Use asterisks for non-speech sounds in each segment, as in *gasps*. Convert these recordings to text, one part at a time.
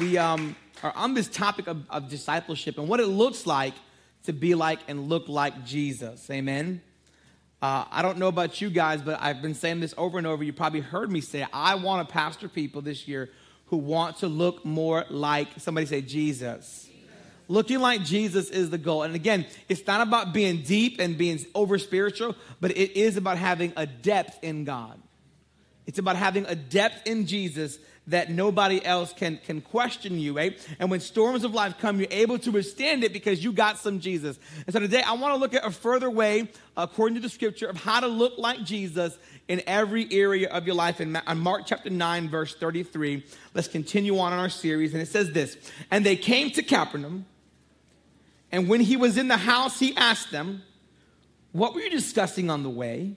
we um, are on this topic of, of discipleship and what it looks like to be like and look like Jesus. Amen. Uh, I don't know about you guys, but I've been saying this over and over. You probably heard me say, I want to pastor people this year who want to look more like, somebody say, Jesus. Looking like Jesus is the goal. And again, it's not about being deep and being over spiritual, but it is about having a depth in God. It's about having a depth in Jesus that nobody else can, can question you, right? And when storms of life come, you're able to withstand it because you got some Jesus. And so today I want to look at a further way, according to the scripture, of how to look like Jesus in every area of your life. In Mark chapter 9, verse 33, let's continue on in our series. And it says this And they came to Capernaum, and when he was in the house, he asked them, What were you discussing on the way?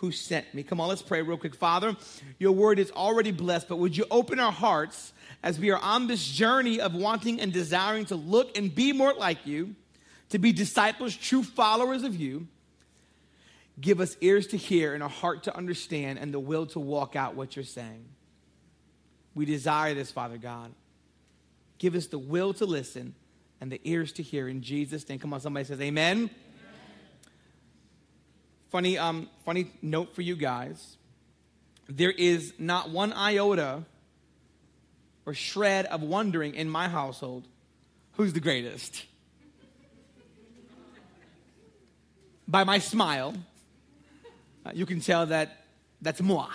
who sent me. Come on, let's pray real quick. Father, your word is already blessed, but would you open our hearts as we are on this journey of wanting and desiring to look and be more like you? to be disciples, true followers of you. Give us ears to hear and a heart to understand and the will to walk out what you're saying. We desire this, Father God. Give us the will to listen and the ears to hear in Jesus' name. Come on, somebody says amen. Funny, um, funny note for you guys. There is not one iota or shred of wondering in my household who's the greatest. by my smile, uh, you can tell that that's moi.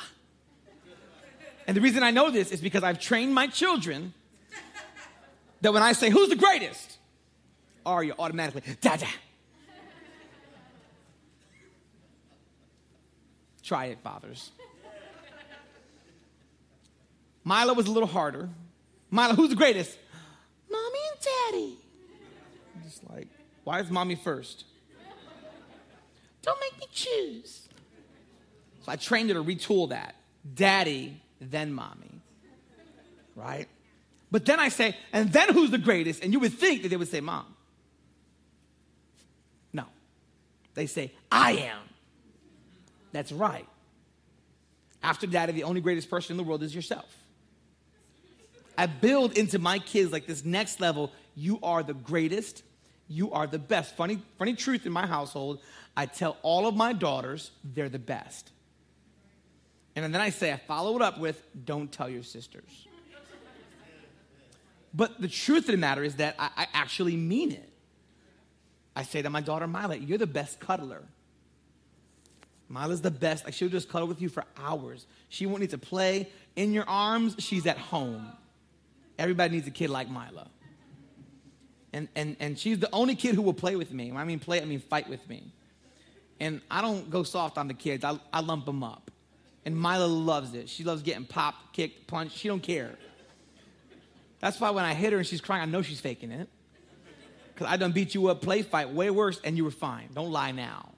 And the reason I know this is because I've trained my children that when I say, Who's the greatest? Arya automatically, Dada. Try it, fathers. Mila was a little harder. Mila, who's the greatest? Mommy and daddy. I'm just like, why is mommy first? Don't make me choose. So I trained her to retool that. Daddy, then mommy. Right? But then I say, and then who's the greatest? And you would think that they would say mom. No. They say, I am. That's right. After daddy, the only greatest person in the world is yourself. I build into my kids like this next level. You are the greatest. You are the best. Funny, funny truth in my household. I tell all of my daughters they're the best. And then I say, I follow it up with, don't tell your sisters. But the truth of the matter is that I, I actually mean it. I say to my daughter, Mila, you're the best cuddler. Mila's the best. Like she'll just cuddle with you for hours. She won't need to play in your arms. She's at home. Everybody needs a kid like Mila. And, and, and she's the only kid who will play with me. When I mean play, I mean fight with me. And I don't go soft on the kids. I, I lump them up. And Mila loves it. She loves getting popped, kicked, punched. She don't care. That's why when I hit her and she's crying, I know she's faking it. Because I done beat you up, play fight, way worse, and you were fine. Don't lie now.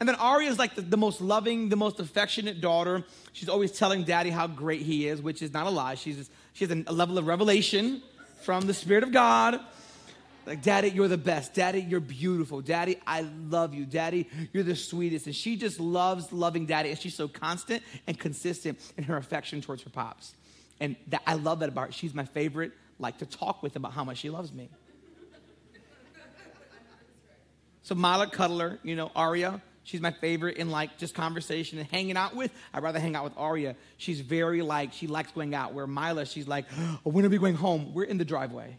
And then Aria is like the, the, most loving, the most affectionate daughter. She's always telling daddy how great he is, which is not a lie. She's, just, she has a level of revelation from the Spirit of God. Like, Daddy, you're the best. Daddy, you're beautiful. Daddy, I love you. Daddy, you're the sweetest. And she just loves loving Daddy. And she's so constant and consistent in her affection towards her pops. And that, I love that about her. She's my favorite, like to talk with about how much she loves me. So Mila Cuddler, you know, Aria, she's my favorite in like just conversation and hanging out with. I'd rather hang out with Aria. She's very like, she likes going out. Where Mila, she's like, oh, *gasps* when are we going home? We're in the driveway.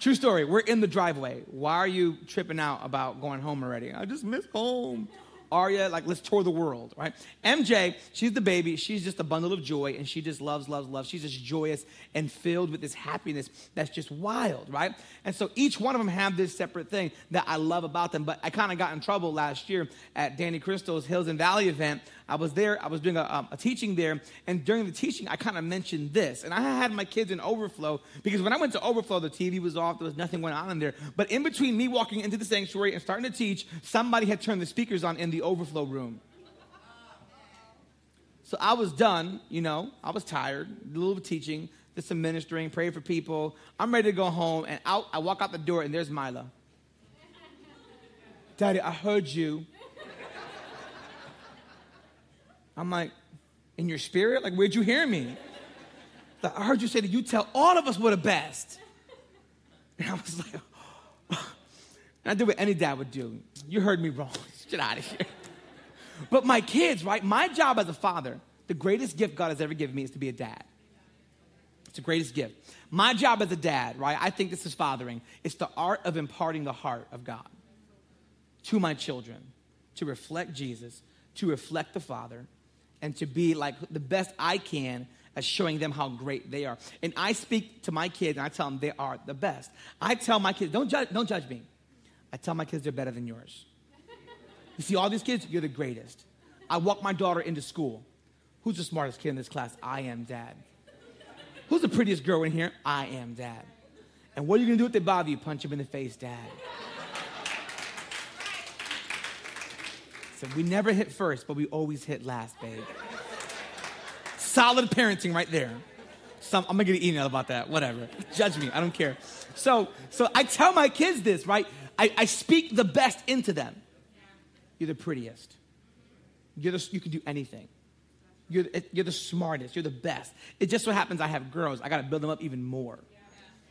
True story. We're in the driveway. Why are you tripping out about going home already? I just miss home. Arya, like, let's tour the world, right? MJ, she's the baby. She's just a bundle of joy, and she just loves, loves, loves. She's just joyous and filled with this happiness that's just wild, right? And so each one of them have this separate thing that I love about them. But I kind of got in trouble last year at Danny Crystal's Hills and Valley event. I was there, I was doing a, um, a teaching there, and during the teaching, I kind of mentioned this. And I had my kids in overflow because when I went to overflow, the TV was off, there was nothing going on in there. But in between me walking into the sanctuary and starting to teach, somebody had turned the speakers on in the overflow room. So I was done, you know, I was tired, a little teaching, did some ministering, prayed for people. I'm ready to go home, and out, I walk out the door, and there's Mila. Daddy, I heard you. I'm like, in your spirit? Like, where'd you hear me? Like, I heard you say that you tell all of us we're the best. And I was like, I did what any dad would do. You heard me wrong. *laughs* Get out of here. But my kids, right? My job as a father, the greatest gift God has ever given me is to be a dad. It's the greatest gift. My job as a dad, right? I think this is fathering. It's the art of imparting the heart of God to my children to reflect Jesus, to reflect the Father, and to be like the best I can at showing them how great they are. And I speak to my kids and I tell them they are the best. I tell my kids, don't judge, don't judge me. I tell my kids they're better than yours. You see all these kids, you're the greatest. I walk my daughter into school. Who's the smartest kid in this class? I am dad. Who's the prettiest girl in here? I am dad. And what are you gonna do if they bother you? Punch them in the face, dad. We never hit first, but we always hit last, babe. Solid parenting right there. I'm gonna get an email about that. Whatever. Judge me. I don't care. So, so I tell my kids this, right? I, I speak the best into them. You're the prettiest. You're the, you can do anything. You're, eh, you're the smartest. You're the best. It just so happens I have girls. I got to build them up even more.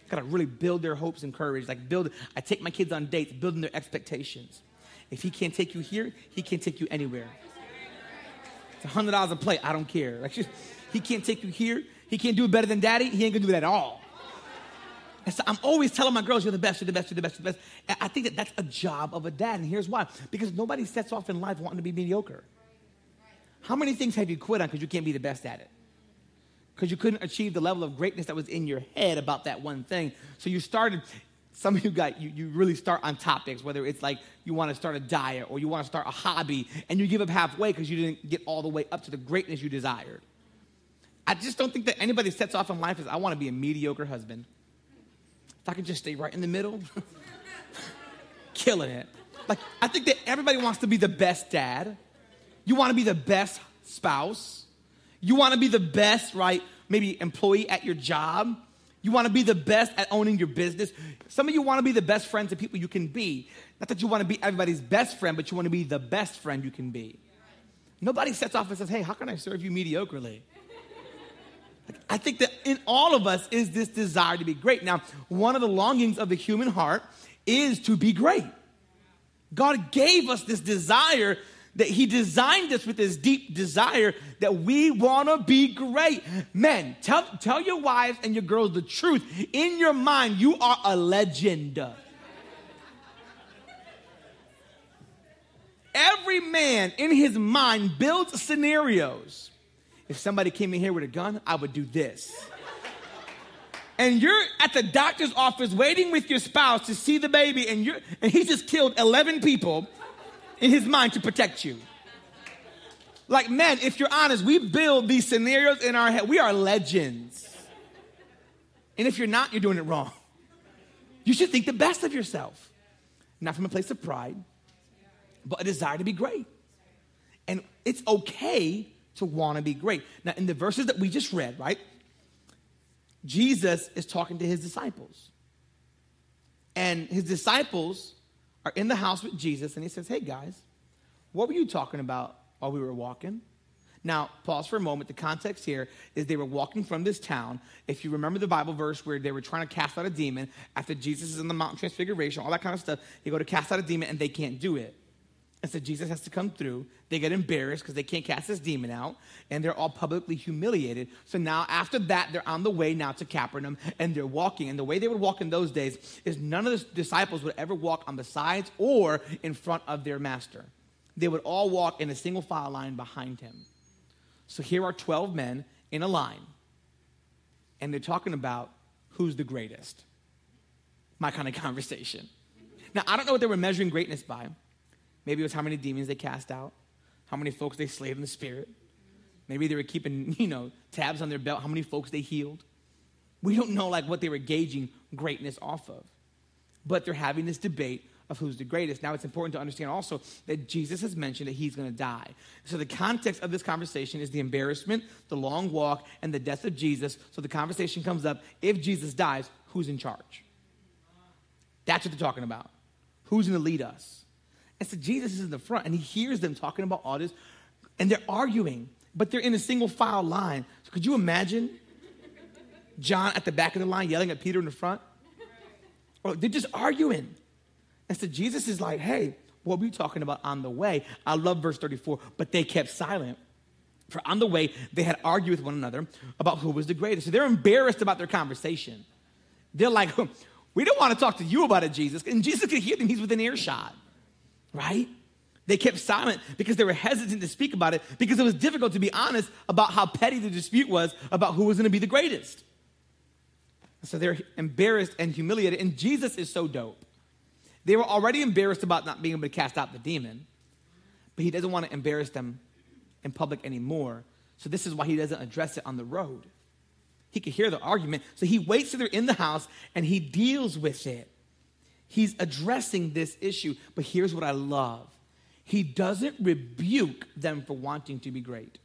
Got to really build their hopes and courage. Like build. I take my kids on dates, building their expectations. If he can't take you here, he can't take you anywhere. It's a hundred dollars a plate. I don't care. Like just, he can't take you here. He can't do it better than daddy. He ain't gonna do that at all. And so I'm always telling my girls, you're the best, you're the best, you're the best, you're the best. And I think that that's a job of a dad. And here's why because nobody sets off in life wanting to be mediocre. How many things have you quit on because you can't be the best at it? Because you couldn't achieve the level of greatness that was in your head about that one thing. So you started, some of you got, you, you really start on topics, whether it's like you want to start a diet or you want to start a hobby, and you give up halfway because you didn't get all the way up to the greatness you desired. I just don't think that anybody sets off in life as I want to be a mediocre husband. If I could just stay right in the middle, *laughs* killing it. Like, I think that everybody wants to be the best dad. You want to be the best spouse. You want to be the best, right? Maybe employee at your job. You want to be the best at owning your business. Some of you want to be the best friends of people you can be. Not that you want to be everybody's best friend, but you want to be the best friend you can be. Nobody sets off and says, Hey, how can I serve you mediocrely? I think that in all of us is this desire to be great. Now, one of the longings of the human heart is to be great. God gave us this desire that He designed us with this deep desire that we want to be great. Men, tell, tell your wives and your girls the truth. In your mind, you are a legend. Every man in his mind builds scenarios if somebody came in here with a gun, I would do this. and you're at the doctor's office waiting with your spouse to see the baby, and you're and he just killed 11 people in his mind to protect you. Like, man, if you're honest, we build these scenarios in our head. We are legends. And if you're not, you're doing it wrong. You should think the best of yourself, not from a place of pride, but a desire to be great. And it's okay to want to be great. Now, in the verses that we just read, right? Jesus is talking to his disciples. And his disciples are in the house with Jesus, and he says, Hey guys, what were you talking about while we were walking? Now, pause for a moment. The context here is they were walking from this town. If you remember the Bible verse where they were trying to cast out a demon after Jesus is in the mountain transfiguration, all that kind of stuff, they go to cast out a demon and they can't do it. And so Jesus has to come through. They get embarrassed because they can't cast this demon out, and they're all publicly humiliated. So now, after that, they're on the way now to Capernaum, and they're walking. And the way they would walk in those days is none of the disciples would ever walk on the sides or in front of their master. They would all walk in a single file line behind him. So here are 12 men in a line, and they're talking about who's the greatest. My kind of *laughs* conversation. Now, I don't know what they were measuring greatness by. Maybe it was how many demons they cast out, how many folks they slayed in the spirit. Maybe they were keeping, *laughs* you know, tabs on their belt, how many folks they healed. We don't know like what they were gauging greatness off of. But they're having this debate of who's the greatest. Now, it's important to understand also that Jesus has mentioned that he's going to die. So, the context of this conversation is the embarrassment, the long walk, and the death of Jesus. So, the conversation comes up if Jesus dies, who's in charge? That's what they're talking about. Who's going to lead us? And so, Jesus is in the front, and he hears them talking about all this, and they're arguing, but they're in a single file line. So, could you imagine John at the back of the line yelling at Peter in the front? Or they're just arguing. And so Jesus is like, hey, what were you talking about on the way? I love verse 34, but they kept silent. For on the way, they had argued with one another about who was the greatest. So they're embarrassed about their conversation. They're like, *laughs* we don't want to talk to you about it, Jesus. And Jesus could hear them, he's within earshot, right? They kept silent because they were hesitant to speak about it because it was difficult to be honest about how petty the dispute was about who was going to be the greatest. So they're embarrassed and humiliated. And Jesus is so dope. They were already embarrassed about not being able to cast out the demon, but he doesn't want to embarrass them in public anymore. So this is why he doesn't address it on the road. He could hear the argument. So he waits till they're in the house and he deals with it. He's addressing this issue. But here's what I love he doesn't rebuke them for wanting to be great.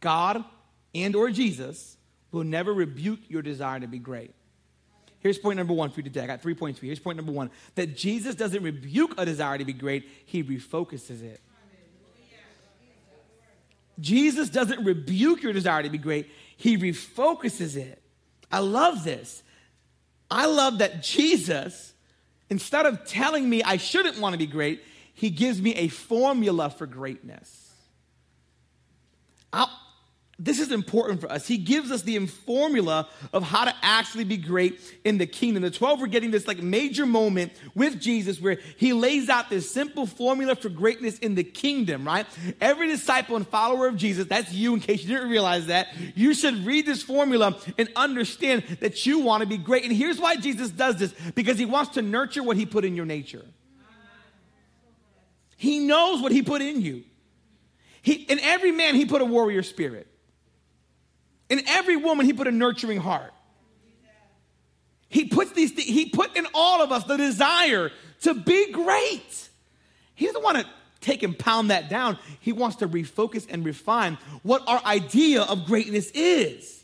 God and or Jesus will never rebuke your desire to be great. Here's point number one for you today. I got three points for you. Here's point number one that Jesus doesn't rebuke a desire to be great, he refocuses it. Jesus doesn't rebuke your desire to be great, he refocuses it. I love this. I love that Jesus, instead of telling me I shouldn't want to be great, he gives me a formula for greatness. I'll, this is important for us. He gives us the formula of how to actually be great in the kingdom. The 12 were getting this like major moment with Jesus where he lays out this simple formula for greatness in the kingdom, right? Every disciple and follower of Jesus, that's you in case you didn't realize that, you should read this formula and understand that you want to be great. And here's why Jesus does this because he wants to nurture what he put in your nature. He knows what he put in you. He, in every man, he put a warrior spirit. In every woman, he put a nurturing heart. He puts these th- he put in all of us the desire to be great. He doesn't want to take and pound that down. He wants to refocus and refine what our idea of greatness is.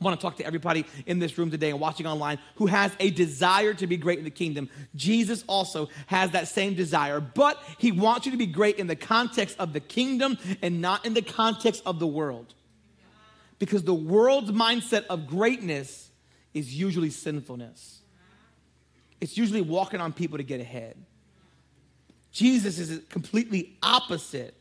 I want to talk to everybody in this room today and watching online who has a desire to be great in the kingdom. Jesus also has that same desire, but he wants you to be great in the context of the kingdom and not in the context of the world. Because the world's mindset of greatness is usually sinfulness, it's usually walking on people to get ahead. Jesus is completely opposite.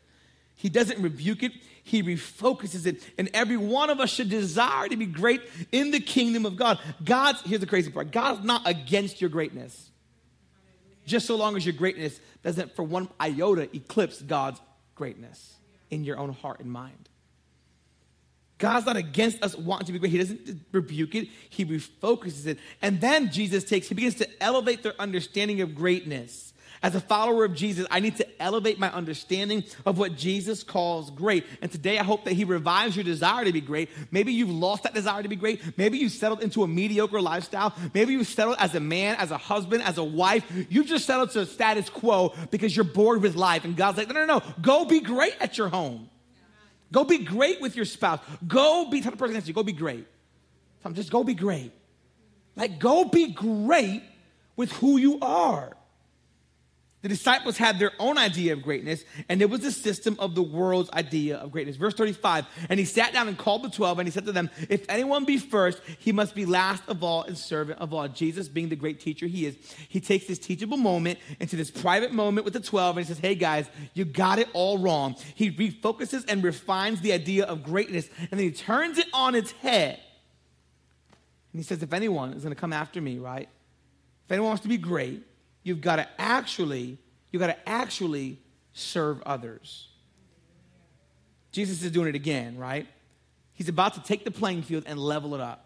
He doesn't rebuke it, he refocuses it. And every one of us should desire to be great in the kingdom of God. God's, here's the crazy part God's not against your greatness. Just so long as your greatness doesn't, for one iota, eclipse God's greatness in your own heart and mind. God's not against us wanting to be great. He doesn't rebuke it, He refocuses it. And then Jesus takes, He begins to elevate their understanding of greatness. As a follower of Jesus, I need to elevate my understanding of what Jesus calls great. And today I hope that He revives your desire to be great. Maybe you've lost that desire to be great. Maybe you've settled into a mediocre lifestyle. Maybe you've settled as a man, as a husband, as a wife. You've just settled to status quo because you're bored with life. And God's like, no, no, no, go be great at your home. Go be great with your spouse. Go be, tell the person next to you, go be great. just go be great. Like, go be great with who you are. The disciples had their own idea of greatness, and it was the system of the world's idea of greatness. Verse 35 And he sat down and called the 12, and he said to them, If anyone be first, he must be last of all and servant of all. Jesus, being the great teacher he is, he takes this teachable moment into this private moment with the 12, and he says, Hey guys, you got it all wrong. He refocuses and refines the idea of greatness, and then he turns it on its head. And he says, If anyone is going to come after me, right? If anyone wants to be great, you've got to actually, you've got to actually serve others. Jesus is doing it again, right? He's about to take the playing field and level it up.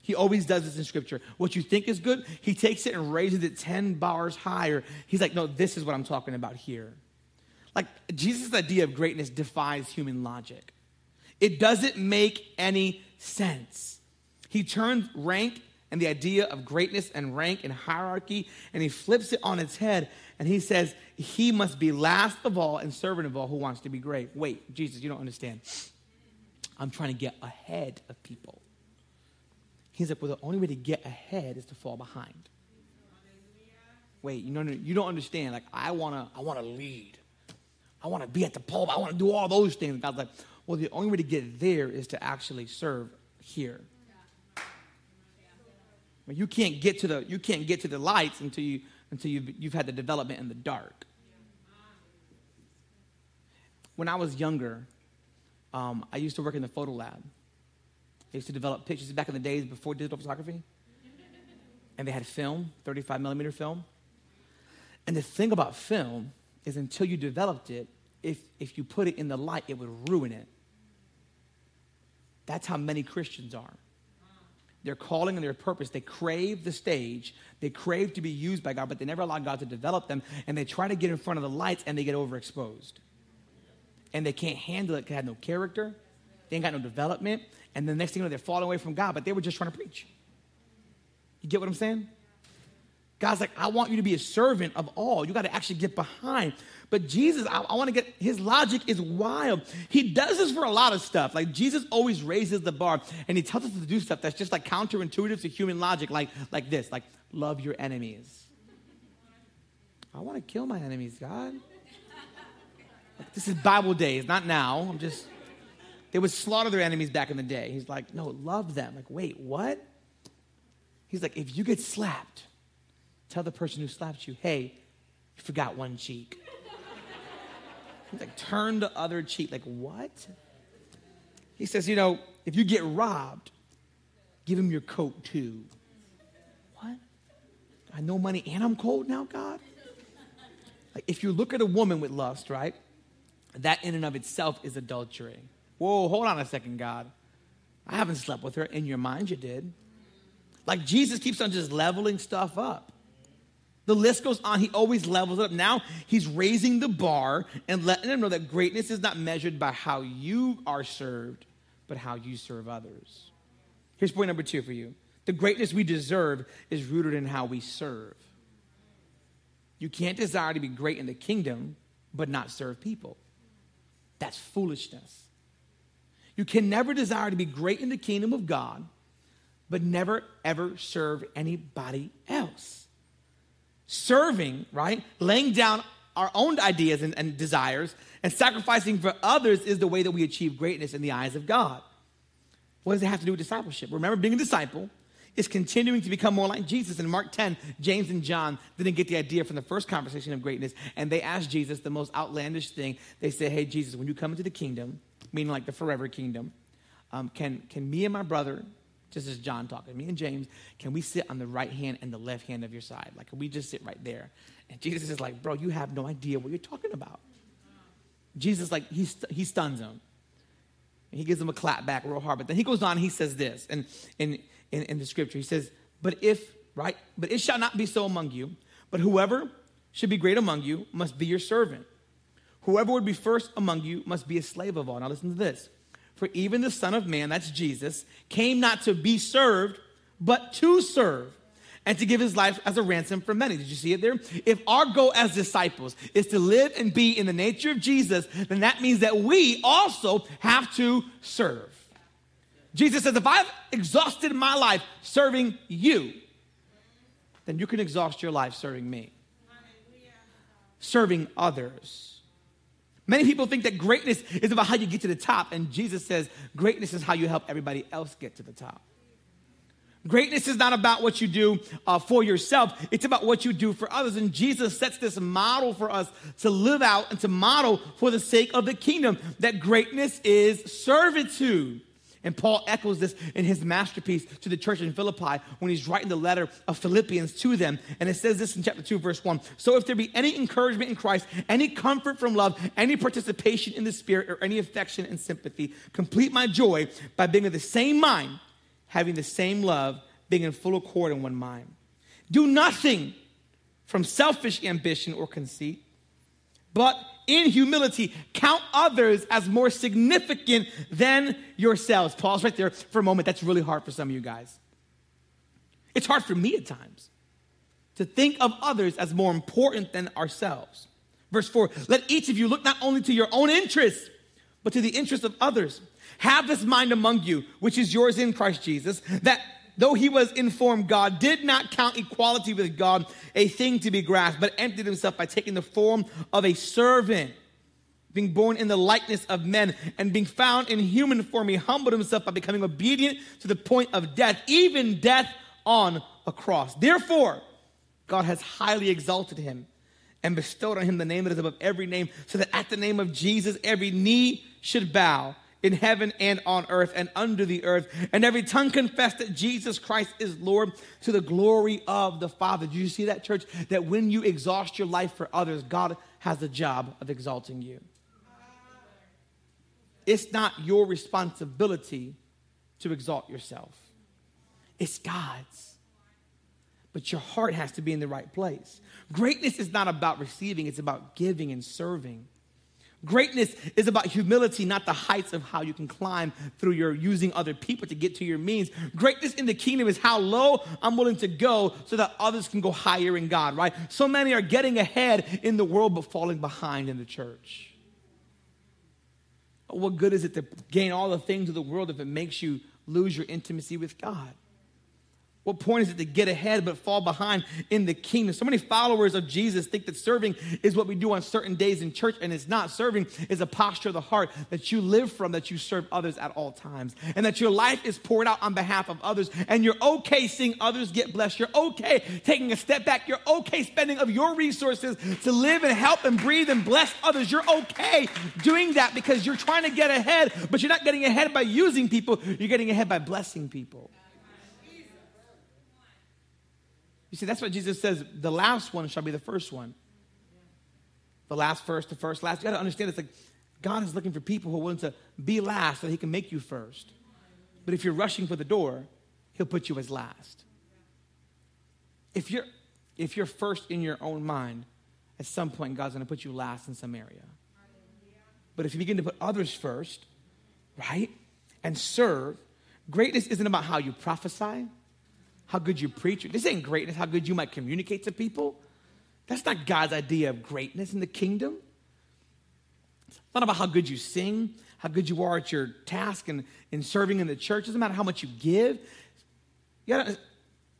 He always does this in scripture. What you think is good, he takes it and raises it 10 bars higher. He's like, no, this is what I'm talking about here. Like, Jesus' idea of greatness defies human logic. It doesn't make any sense. He turns rank and the idea of greatness and rank and hierarchy, and he flips it on its head and he says, He must be last of all and servant of all who wants to be great. Wait, Jesus, you don't understand. I'm trying to get ahead of people. He's like, Well, the only way to get ahead is to fall behind. Wait, you know, you don't understand. Like, I wanna, I wanna lead. I wanna be at the pulpit. I wanna do all those things. God's like, well, the only way to get there is to actually serve here. You can't get to the you can't get to the lights until you until you've, you've had the development in the dark. When I was younger, um, I used to work in the photo lab. I used to develop pictures back in the days before digital photography. And they had film, 35 millimeter film. And the thing about film is until you developed it, if, if you put it in the light, it would ruin it. That's how many Christians are their calling and their purpose. They crave the stage. They crave to be used by God, but they never allow God to develop them. And they try to get in front of the lights and they get overexposed. And they can't handle it. They have no character. They ain't got no development. And the next thing you know, they're falling away from God, but they were just trying to preach. You get what I'm saying? God's like, I want you to be a servant of all. You got to actually get behind. But Jesus, I, I want to get, his logic is wild. He does this for a lot of stuff. Like Jesus always raises the bar and he tells us to do stuff that's just like counterintuitive to human logic, like, like this, like love your enemies. I want to kill my enemies, God. Like, this is Bible days, not now. I'm just, they would slaughter their enemies back in the day. He's like, no, love them. Like, wait, what? He's like, if you get slapped, Tell the person who slapped you, hey, you forgot one cheek. He's *laughs* like, turn the other cheek. Like, what? He says, you know, if you get robbed, give him your coat too. What? I know money and I'm cold now, God? Like, if you look at a woman with lust, right? That in and of itself is adultery. Whoa, hold on a second, God. I haven't slept with her. In your mind, you did. Like, Jesus keeps on just leveling stuff up. The list goes on. He always levels it up. Now he's raising the bar and letting them know that greatness is not measured by how you are served, but how you serve others. Here's point number two for you the greatness we deserve is rooted in how we serve. You can't desire to be great in the kingdom, but not serve people. That's foolishness. You can never desire to be great in the kingdom of God, but never ever serve anybody else serving, right? Laying down our own ideas and, and, desires and sacrificing for others is the way that we achieve greatness in the eyes of God. What does it have to do with discipleship? Remember, being a disciple is continuing to become more like Jesus. In Mark 10, James and John didn't get the idea from the first conversation of greatness, and they asked Jesus the most outlandish thing. They said, Hey, Jesus, when you come into the kingdom, meaning like the forever kingdom, um, can, can me and my brother just as John talking, me and James, can we sit on the right hand and the left hand of your side? Like, can we just sit right there? And Jesus is like, bro, you have no idea what you're talking about. Jesus, like, he, st- he stuns him. And he gives him a clap back real hard. But then he goes on, he says this and in, in, in the scripture. He says, but if, right, but it shall not be so among you, but whoever should be great among you must be your servant. Whoever would be first among you must be a slave of all. Now listen to this. For even the Son of Man, that's Jesus, came not to be served, but to serve and to give his life as a ransom for many. Did you see it there? If our goal as disciples is to live and be in the nature of Jesus, then that means that we also have to serve. Jesus says, if I've exhausted my life serving you, then you can exhaust your life serving me, serving others. Many people think that greatness is about how you get to the top, and Jesus says greatness is how you help everybody else get to the top. Greatness is not about what you do uh, for yourself, it's about what you do for others. And Jesus sets this model for us to live out and to model for the sake of the kingdom that greatness is servitude. And Paul echoes this in his masterpiece to the church in Philippi when he's writing the letter of Philippians to them. And it says this in chapter 2, verse 1. So if there be any encouragement in Christ, any comfort from love, any participation in the Spirit, or any affection and sympathy, complete my joy by being of the same mind, having the same love, being in full accord in one mind. Do nothing from selfish ambition or conceit but in humility, count others as more significant than yourselves. Pause right there for a moment. That's really hard for some of you guys. It's hard for me at times to think of others as more important than ourselves. Verse 4 Let each of you look not only to your own interests, but to the interests of others. Have this mind among you, which is yours in Christ Jesus, that though he was informed God, did not count equality with God a thing to be grasped, but emptied himself by taking the form of a servant, being born in the likeness of men, and being found in human form, he humbled himself by becoming obedient to the point of death, even death on a cross. Therefore, God has highly exalted him and bestowed on him the name that is above every name, so that at the name of Jesus, every knee should bow in heaven and on earth and under the earth, and every tongue confess that Jesus Christ is Lord to the glory of the Father. Do you see that, church? That when you exhaust your life for others, God has the job of exalting you. It's not your responsibility to exalt yourself, it's God's. But your heart has to be in the right place. Greatness is not about receiving, it's about giving and serving. Greatness is about humility, not the heights of how you can climb through your using other people to get to your means. Greatness in the kingdom is how low I'm willing to go so that others can go higher in God, right? So many are getting ahead in the world but falling behind in the church. What good is it to gain all the things of the world if it makes you lose your intimacy with God? What point is it to get ahead but fall behind in the kingdom? So many followers of Jesus think that serving is what we do on certain days in church, and it's not. Serving is a posture of the heart that you live from, that you serve others at all times, and that your life is poured out on behalf of others, and you're okay seeing others get blessed. You're okay taking a step back. You're okay spending of your resources to live and help and breathe and bless others. You're okay doing that because you're trying to get ahead, but you're not getting ahead by using people, you're getting ahead by blessing people. You see, that's what Jesus says the last one shall be the first one. The last first, the first last. You got to understand it's like God is looking for people who are willing to be last so that he can make you first. But if you're rushing for the door, he'll put you as last. If you're if you're first in your own mind, at some point God's going to put you last in some area. But if you begin to put others first, right? And serve, greatness isn't about how you prophesy how good you preach. This ain't greatness, how good you might communicate to people. That's not God's idea of greatness in the kingdom. It's not about how good you sing, how good you are at your task and in serving in the church. It doesn't matter how much you give. You gotta,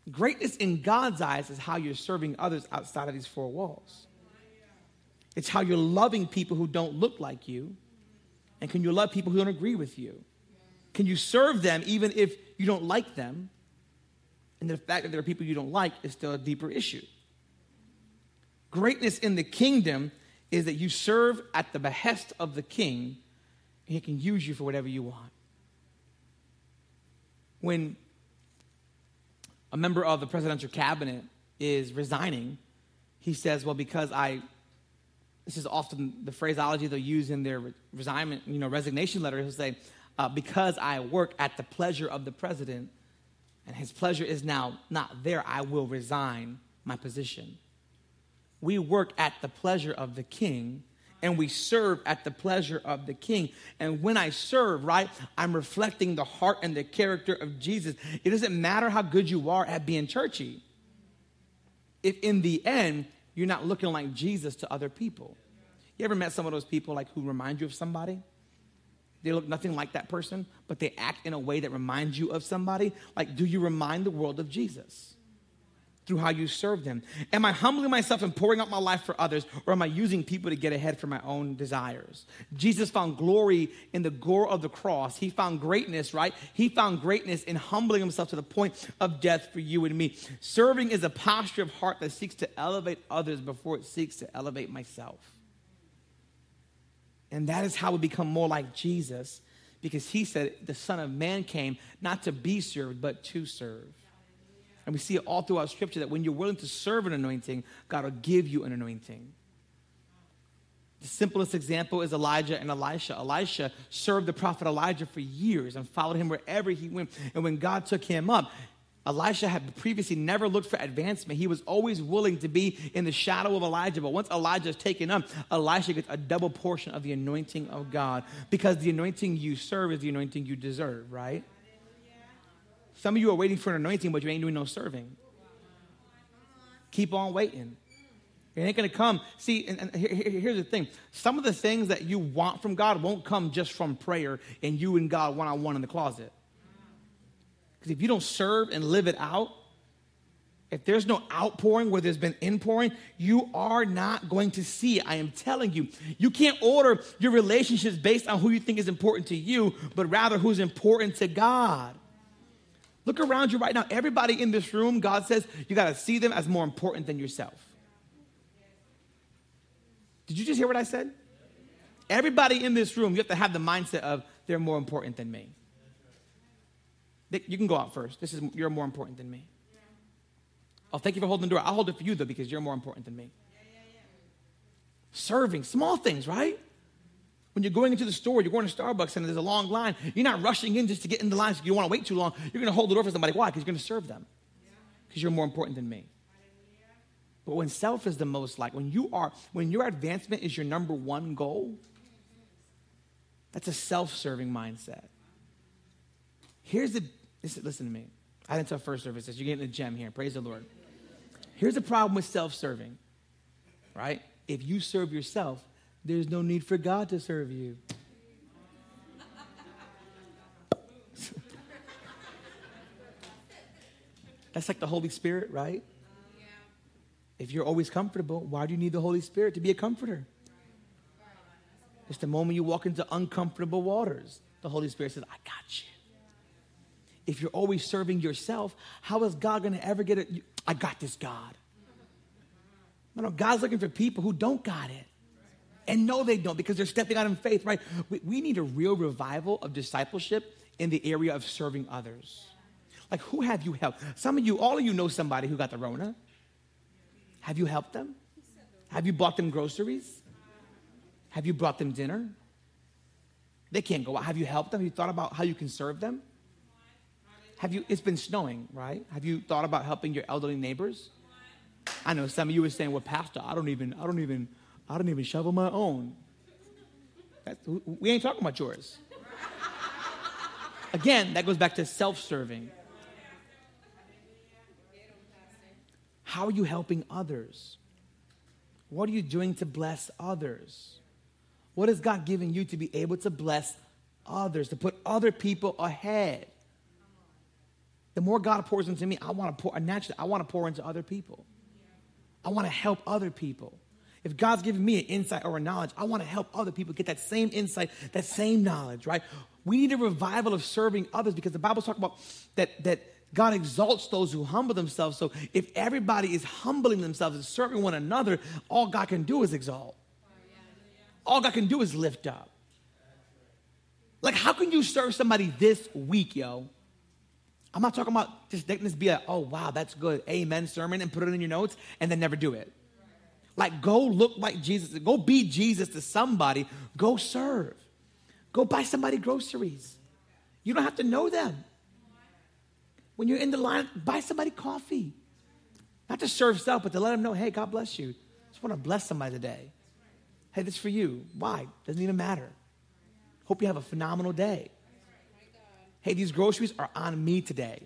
greatness in God's eyes is how you're serving others outside of these four walls. It's how you're loving people who don't look like you. And can you love people who don't agree with you? Can you serve them even if you don't like them? And the fact that there are people you don't like is still a deeper issue. Greatness in the kingdom is that you serve at the behest of the king, and he can use you for whatever you want. When a member of the presidential cabinet is resigning, he says, Well, because I, this is often the phraseology they'll use in their resignation, you know, resignation letter. He'll say, uh, Because I work at the pleasure of the president, and his pleasure is now not there, I will resign my position. We work at the pleasure of the king and we serve at the pleasure of the king. And when I serve, right, I'm reflecting the heart and the character of Jesus. It doesn't matter how good you are at being churchy, if in the end you're not looking like Jesus to other people. You ever met some of those people like who remind you of somebody? They look nothing like that person, but they act in a way that reminds you of somebody. Like, do you remind the world of Jesus through how you serve them? Am I humbling myself and pouring out my life for others, or am I using people to get ahead for my own desires? Jesus found glory in the gore of the cross. He found greatness, right? He found greatness in humbling himself to the point of death for you and me. Serving is a posture of heart that seeks to elevate others before it seeks to elevate myself. And that is how we become more like Jesus because he said the Son of Man came not to be served, but to serve. And we see it all throughout Scripture that when you're willing to serve an anointing, God will give you an anointing. The simplest example is Elijah and Elisha. Elisha served the prophet Elijah for years and followed him wherever he went. And when God took him up, Elisha had previously never looked for advancement. He was always willing to be in the shadow of Elijah. But once Elijah is taken up, Elisha gets a double portion of the anointing of God because the anointing you serve is the anointing you deserve, right? Some of you are waiting for an anointing, but you ain't doing no serving. Keep on waiting. It ain't gonna come. See, and, and here, here's the thing some of the things that you want from God won't come just from prayer and you and God one on one in the closet. Because if you don't serve and live it out, if there's no outpouring where there's been inpouring, you are not going to see. I am telling you. You can't order your relationships based on who you think is important to you, but rather who's important to God. Look around you right now. Everybody in this room, God says you got to see them as more important than yourself. Did you just hear what I said? Everybody in this room, you have to have the mindset of they're more important than me. You can go out first. This is you're more important than me. Oh, thank you for holding the door. I'll hold it for you though because you're more important than me. Serving, small things, right? When you're going into the store, you're going to Starbucks and there's a long line, you're not rushing in just to get in the line so you don't want to wait too long. You're going to hold the door for somebody. Why? Because you're going to serve them. Because you're more important than me. But when self is the most like, when you are, when your advancement is your number one goal, mm-hmm. that's a self serving mindset. Here's the Listen, listen to me. I didn't tell first services. You're getting a gem here. Praise the Lord. Here's the problem with self serving, right? If you serve yourself, there's no need for God to serve you. *laughs* That's like the Holy Spirit, right? If you're always comfortable, why do you need the Holy Spirit to be a comforter? It's the moment you walk into uncomfortable waters. The Holy Spirit says, I got you if you're always serving yourself, how is God going to ever get it? I got this, God. No, no, God's looking for people who don't got it. And no, they don't because they're stepping out in faith, right? We, we need a real revival of discipleship in the area of serving others. Like, who have you helped? Some of you, all of you know somebody who got the Rona. Have you helped them? Have you bought them groceries? Have you brought them dinner? They can't go out. Have you helped them? Have you thought about how you can serve them? Have you, it's been snowing, right? Have you thought about helping your elderly neighbors? I know some of you were saying, well, Pastor, I don't even, I don't even, I don't even shovel my own. That's, we ain't talking about yours. Again, that goes back to self serving. How are you helping others? What are you doing to bless others? What has God given you to be able to bless others, to put other people ahead? The more God pours into me, I want to pour, naturally, I want to pour into other people. I want to help other people. If God's giving me an insight or a knowledge, I want to help other people get that same insight, that same knowledge, right? We need a revival of serving others because the Bible's talking about that, that God exalts those who humble themselves. So if everybody is humbling themselves and serving one another, all God can do is exalt. All God can do is lift up. Like, how can you serve somebody this week, yo? I'm not talking about just this be like, oh, wow, that's good, amen sermon and put it in your notes and then never do it. Like, go look like Jesus. Go be Jesus to somebody. Go serve. Go buy somebody groceries. You don't have to know them. When you're in the line, buy somebody coffee. Not to serve self, but to let them know, hey, God bless you. Just want to bless somebody today. Hey, this is for you. Why? Doesn't even matter. Hope you have a phenomenal day hey, these groceries are on me today.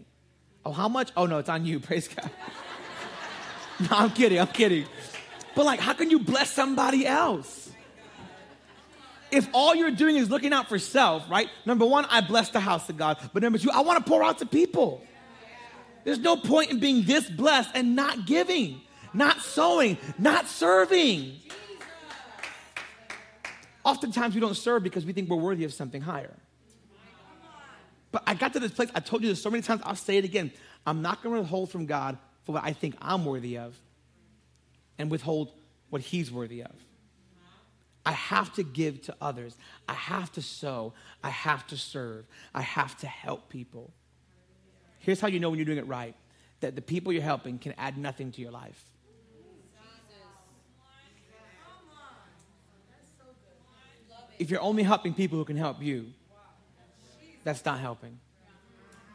Oh, how much? Oh, no, it's on you. *laughs* Praise God. no, I'm kidding. I'm kidding. But, like, how can you bless somebody else? If all you're doing is looking out for self, right? Number one, I bless the house of God. But number two, I want to pour out to people. There's no point in being this blessed and not giving, not sowing, not serving. Oftentimes we don't serve because we think we're worthy of something higher. I got to this place, I told you this so many times, I'll say it again. I'm not going to withhold from God for what I think I'm worthy of and withhold what He's worthy of. I have to give to others. I have to sow. I have to serve. I have to help people. Here's how you know when you're doing it right that the people you're helping can add nothing to your life. If you're only helping people who can help you, that's not helping.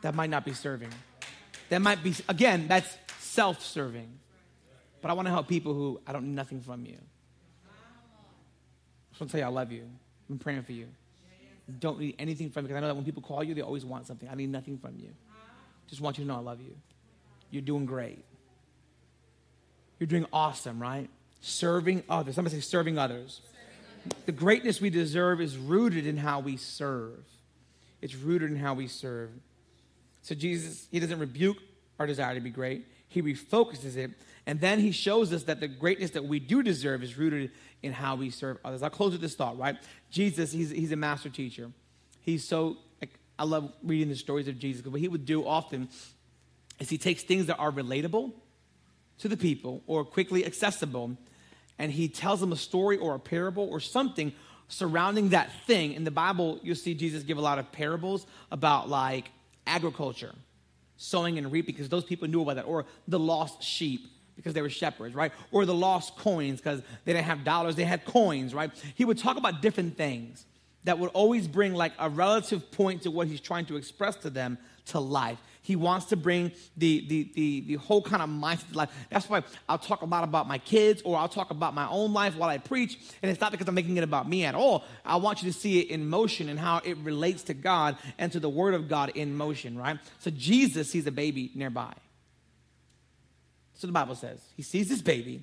That might not be serving. That might be, again, that's self serving. But I want to help people who I don't need nothing from you. I just want to tell you I love you. I'm praying for you. Don't need anything from you because I know that when people call you, they always want something. I need nothing from you. Just want you to know I love you. You're doing great. You're doing awesome, right? Serving others. Somebody say serving others. The greatness we deserve is rooted in how we serve. It's rooted in how we serve. So Jesus, he doesn't rebuke our desire to be great. He refocuses it. And then he shows us that the greatness that we do deserve is rooted in how we serve others. I'll close with this thought, right? Jesus, he's, he's a master teacher. He's so, like, I love reading the stories of Jesus what he would do often is he takes things that are relatable to the people or quickly accessible and he tells them a story or a parable or something surrounding that thing. In the Bible, you'll see Jesus give a lot of parables about like agriculture, sowing and reaping, because those people knew about that, or the lost sheep because they were shepherds, right? Or the lost coins because they didn't have dollars, they had coins, right? He would talk about different things that would always bring like a relative point to what he's trying to express to them to life. He wants to bring the, the, the, the whole kind of mindset life. That's why I'll talk a lot about my kids or I'll talk about my own life while I preach. And it's not because I'm making it about me at all. I want you to see it in motion and how it relates to God and to the Word of God in motion, right? So Jesus sees a baby nearby. So the Bible says. He sees this baby,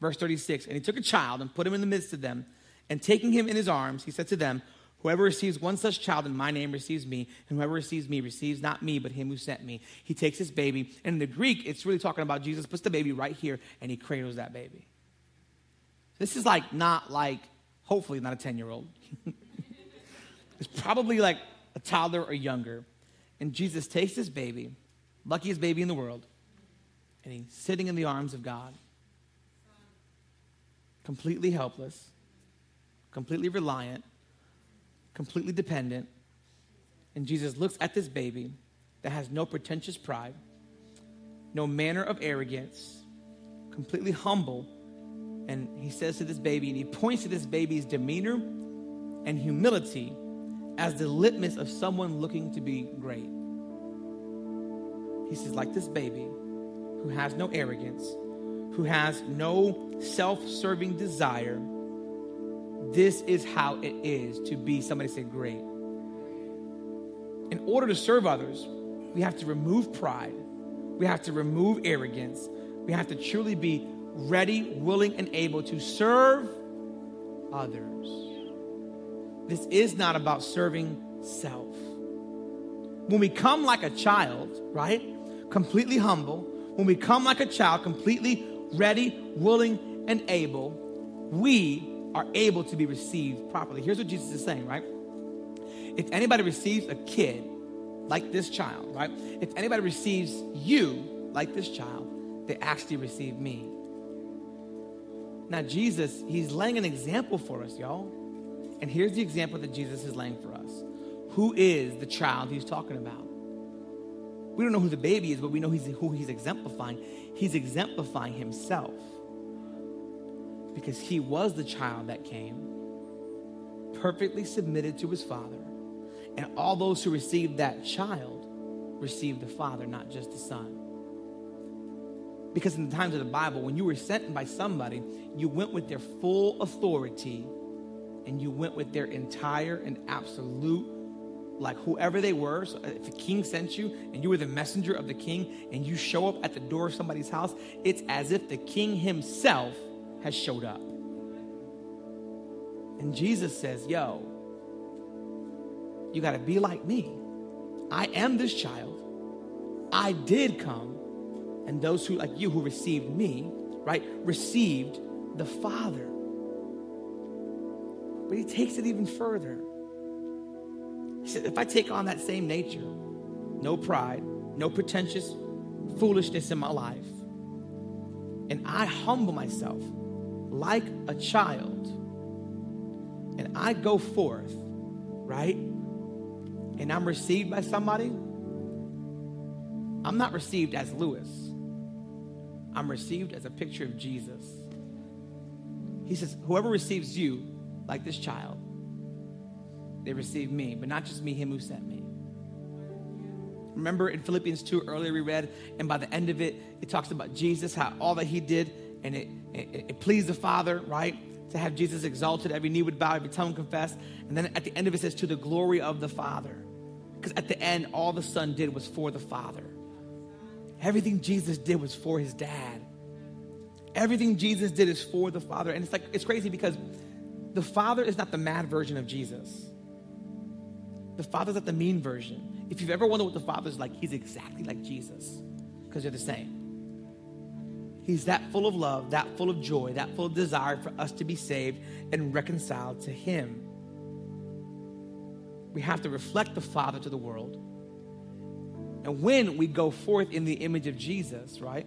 verse 36, and he took a child and put him in the midst of them. And taking him in his arms, he said to them, Whoever receives one such child in my name receives me, and whoever receives me receives not me, but him who sent me. He takes his baby, and in the Greek, it's really talking about Jesus puts the baby right here, and he cradles that baby. This is like not like, hopefully, not a 10 year old. *laughs* it's probably like a toddler or younger. And Jesus takes this baby, luckiest baby in the world, and he's sitting in the arms of God, completely helpless, completely reliant completely dependent. And Jesus looks at this baby that has no pretentious pride, no manner of arrogance, completely humble. And he says to this baby, and he points to this baby's demeanor and humility as the litmus of someone looking to be great. He says, like this baby who has no arrogance, who has no self serving desire this is how it is to be, somebody say, great. In order to serve others, we have to remove pride, we have to remove arrogance, we have to truly be ready, willing, and able to serve others. This is not about serving self. When we come like a child, right? Completely humble, when we come like a child, completely ready, willing, and able, we are able to be received properly. Here's what Jesus is saying, right? If anybody receives a kid like this child, right? If anybody receives you like this child, they actually receive me. Now, Jesus, he's laying an example for us, y'all. And here's the example that Jesus is laying for us. Who is the child he's talking about? We don't know who the baby is, but we know he's, who he's exemplifying. He's exemplifying himself because he was the child that came, perfectly submitted to his father. And all those who received that child received the father, not just the son. Because in the times of the Bible, when you were sent by somebody, you went with their full authority and you went with their entire and absolute, like whoever they were. So if the king sent you and you were the messenger of the king and you show up at the door of somebody's house, it's as if the king himself has showed up. And Jesus says, Yo, you got to be like me. I am this child. I did come. And those who, like you, who received me, right, received the Father. But he takes it even further. He said, if I take on that same nature, no pride, no pretentious foolishness in my life, and I humble myself like a child and I go forth, right? And I'm received by somebody, I'm not received as Lewis. I'm received as a picture of Jesus. He says, Whoever receives you, like this child, they receive me, but not just me, him who sent me. Remember in Philippians 2 earlier we read, and by the end of it, it talks about Jesus, how all that he did, and it, it, it pleased the Father, right? To have Jesus exalted, every knee would bow, every tongue confess. And then at the end of it says, to the glory of the Father. Because at the end, all the Son did was for the Father. Everything Jesus did was for his dad. Everything Jesus did is for the Father. And it's like, it's crazy because the Father is not the mad version of Jesus. The Father's not the mean version. If you've ever wondered what the Father's like, he's exactly like Jesus because they're the same. He's that full of love, that full of joy, that full of desire for us to be saved and reconciled to Him. We have to reflect the Father to the world. And when we go forth in the image of Jesus, right,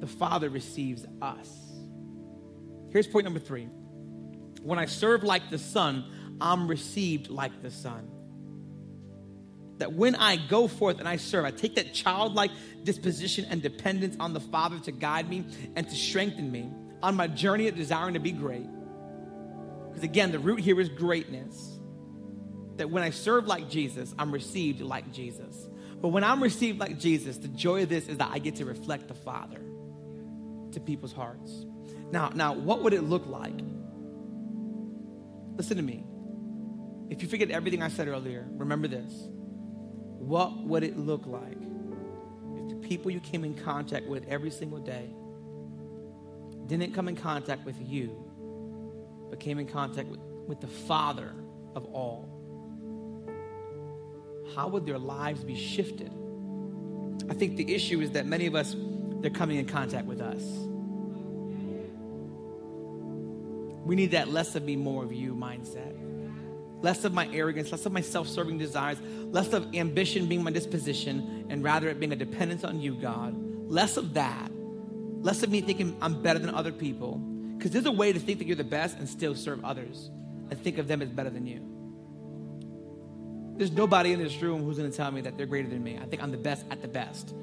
the Father receives us. Here's point number three when I serve like the Son, I'm received like the Son. That when I go forth and I serve, I take that childlike disposition and dependence on the Father to guide me and to strengthen me on my journey of desiring to be great. Because again, the root here is greatness. That when I serve like Jesus, I'm received like Jesus. But when I'm received like Jesus, the joy of this is that I get to reflect the Father to people's hearts. Now, now, what would it look like Listen to me. If you forget everything I said earlier, remember this. What would it look like if the people you came in contact with every single day didn't come in contact with you, but came in contact with, with the Father of all? How would their lives be shifted? I think the issue is that many of us, they're coming in contact with us. We need that less of me, more of you mindset. Less of my arrogance, less of my self serving desires, less of ambition being my disposition, and rather it being a dependence on you, God. Less of that. Less of me thinking I'm better than other people. Because there's a way to think that you're the best and still serve others and think of them as better than you. There's nobody in this room who's going to tell me that they're greater than me. I think I'm the best at the best.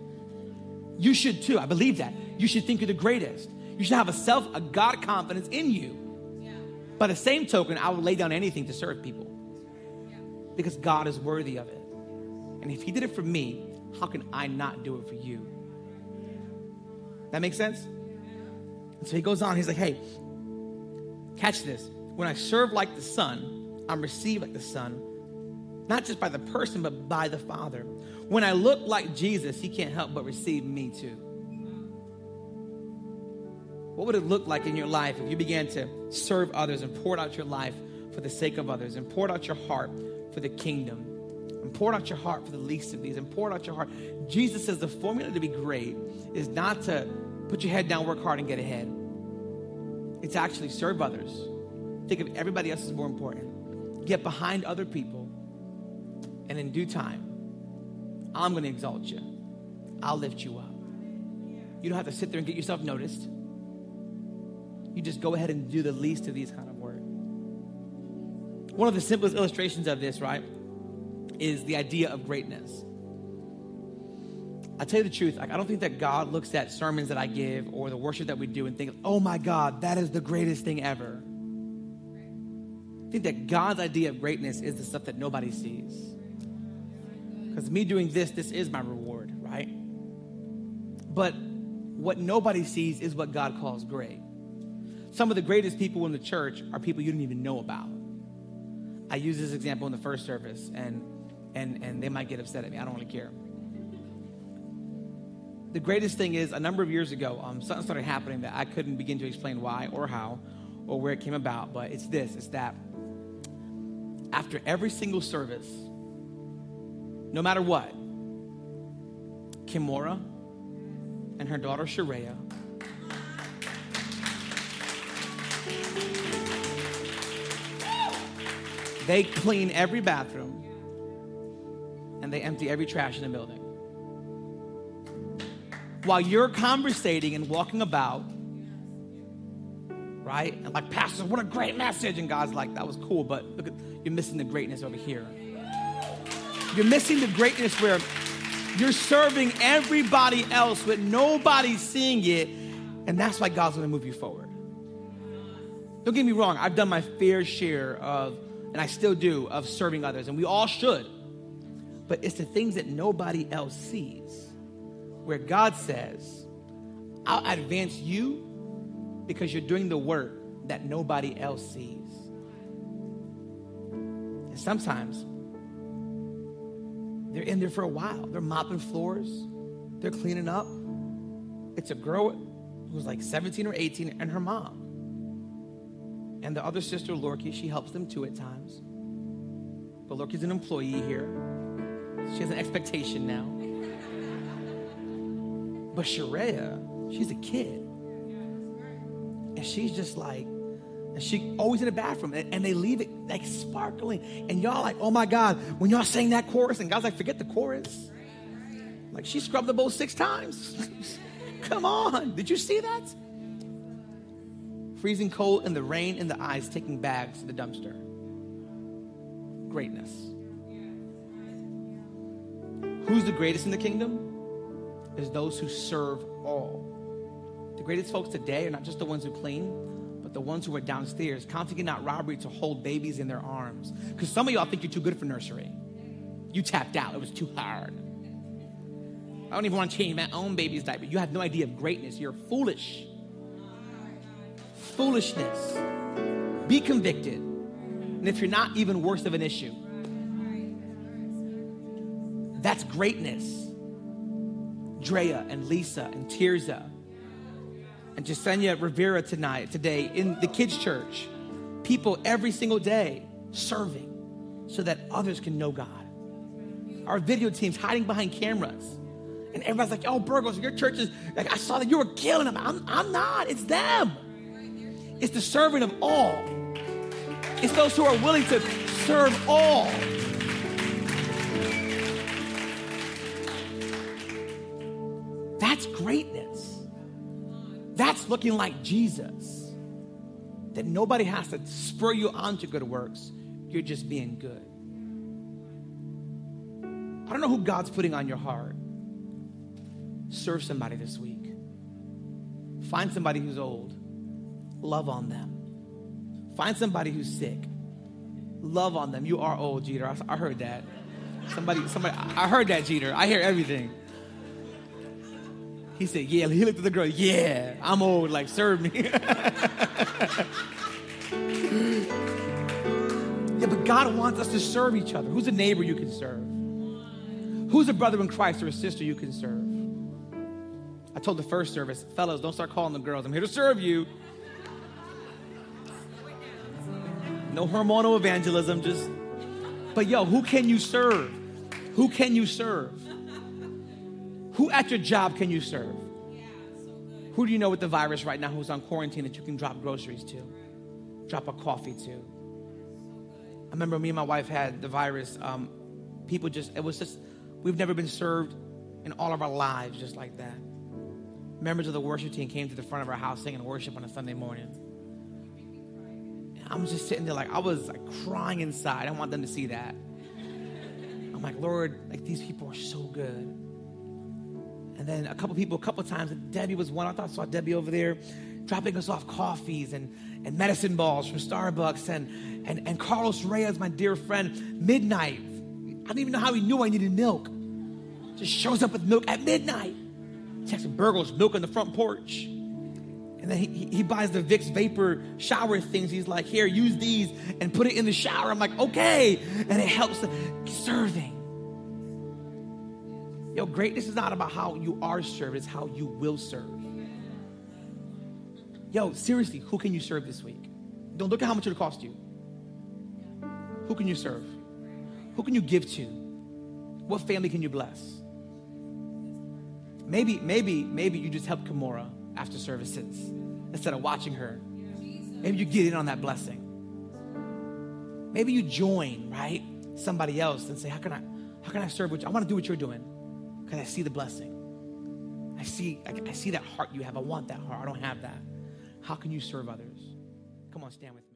You should too. I believe that. You should think you're the greatest. You should have a self, a God confidence in you. By the same token, I would lay down anything to serve people because God is worthy of it. And if He did it for me, how can I not do it for you? That makes sense? And so he goes on, he's like, hey, catch this. When I serve like the Son, I'm received like the Son, not just by the person, but by the Father. When I look like Jesus, He can't help but receive me too. What would it look like in your life if you began to serve others and poured out your life for the sake of others and poured out your heart for the kingdom and poured out your heart for the least of these and poured out your heart? Jesus says the formula to be great is not to put your head down, work hard, and get ahead. It's actually serve others. Think of everybody else as more important. Get behind other people, and in due time, I'm going to exalt you. I'll lift you up. You don't have to sit there and get yourself noticed you just go ahead and do the least of these kind of. One of the simplest illustrations of this, right, is the idea of greatness. I tell you the truth, like, I don't think that God looks at sermons that I give or the worship that we do and think, oh my God, that is the greatest thing ever. I think that God's idea of greatness is the stuff that nobody sees. Because me doing this, this is my reward, right? But what nobody sees is what God calls great. Some of the greatest people in the church are people you didn't even know about. I use this example in the first service, and and and they might get upset at me. I don't really care. The greatest thing is a number of years ago, um, something started happening that I couldn't begin to explain why or how or where it came about, but it's this: it's that after every single service, no matter what, Kimora and her daughter Sharia They clean every bathroom and they empty every trash in the building. While you're conversating and walking about, right? And like, Pastor, what a great message. And God's like, that was cool, but look at, you're missing the greatness over here. You're missing the greatness where you're serving everybody else with nobody seeing it. And that's why God's gonna move you forward. Don't get me wrong, I've done my fair share of and I still do, of serving others, and we all should. but it's the things that nobody else sees. Where God says, I'll advance you because you're doing the work that nobody else sees. And sometimes they're in there for a while. They're mopping floors, they're cleaning up. It's a girl who's like 17 or 18 and her mom. And the other sister, Lorky, she helps them too at times. But Lorky's an employee here. She has an expectation now. But Sharia, she's a kid. And she's just like, and she always in the bathroom, and, and, they leave it like sparkling. And y'all like, oh my God, when y'all sang that chorus, and God's like, forget the chorus. Like she scrubbed the bowl six times. *laughs* Come on, did you see that? Freezing cold in the rain in the eyes, taking bags to the dumpster. Greatness. Who's the greatest in the kingdom? Is those who serve all. The greatest folks today are not just the ones who clean, but the ones who are downstairs, counting it not robbery to hold babies in their arms. Because some of y'all think you're too good for nursery. You tapped out, it was too hard. I don't even want to change my own baby's diaper. You have no idea of greatness. You're foolish. Foolishness. Be convicted. And if you're not, even worse of an issue. That's greatness. Drea and Lisa and Tirza and Jasenia Rivera tonight, today in the kids' church. People every single day serving so that others can know God. Our video teams hiding behind cameras. And everybody's like, oh, Burgos, your church is, like, I saw that you were killing them. I'm, I'm not, it's them. It's the servant of all. It's those who are willing to serve all. That's greatness. That's looking like Jesus. That nobody has to spur you on to good works. You're just being good. I don't know who God's putting on your heart. Serve somebody this week. Find somebody who's old. Love on them. Find somebody who's sick. Love on them. You are old, Jeter. I, I heard that. Somebody, somebody, I heard that, Jeter. I hear everything. He said, Yeah. He looked at the girl, Yeah, I'm old. Like, serve me. *laughs* yeah, but God wants us to serve each other. Who's a neighbor you can serve? Who's a brother in Christ or a sister you can serve? I told the first service, fellas, don't start calling the girls. I'm here to serve you. No hormonal evangelism, just. But yo, who can you serve? Who can you serve? Who at your job can you serve? Who do you know with the virus right now who's on quarantine that you can drop groceries to? Drop a coffee to? I remember me and my wife had the virus. Um, people just, it was just, we've never been served in all of our lives just like that. Members of the worship team came to the front of our house singing worship on a Sunday morning. I'm just sitting there like, I was like crying inside. I don't want them to see that. I'm like, Lord, like these people are so good. And then a couple people, a couple times, Debbie was one. I thought I saw Debbie over there dropping us off coffees and, and medicine balls from Starbucks. And, and, and Carlos Reyes, my dear friend, midnight. I don't even know how he knew I needed milk. Just shows up with milk at midnight. Checks burgers, milk on the front porch. And then he, he buys the Vicks Vapor shower things. He's like, here, use these and put it in the shower. I'm like, okay. And it helps serving. Yo, greatness is not about how you are served, it's how you will serve. Yo, seriously, who can you serve this week? Don't look at how much it'll cost you. Who can you serve? Who can you give to? What family can you bless? Maybe, maybe, maybe you just help Kimora after services instead of watching her. Maybe you get in on that blessing. Maybe you join, right? Somebody else and say, How can I how can I serve what you? I want to do what you're doing because I see the blessing. I see, I, I see that heart you have. I want that heart. I don't have that. How can you serve others? Come on, stand with me.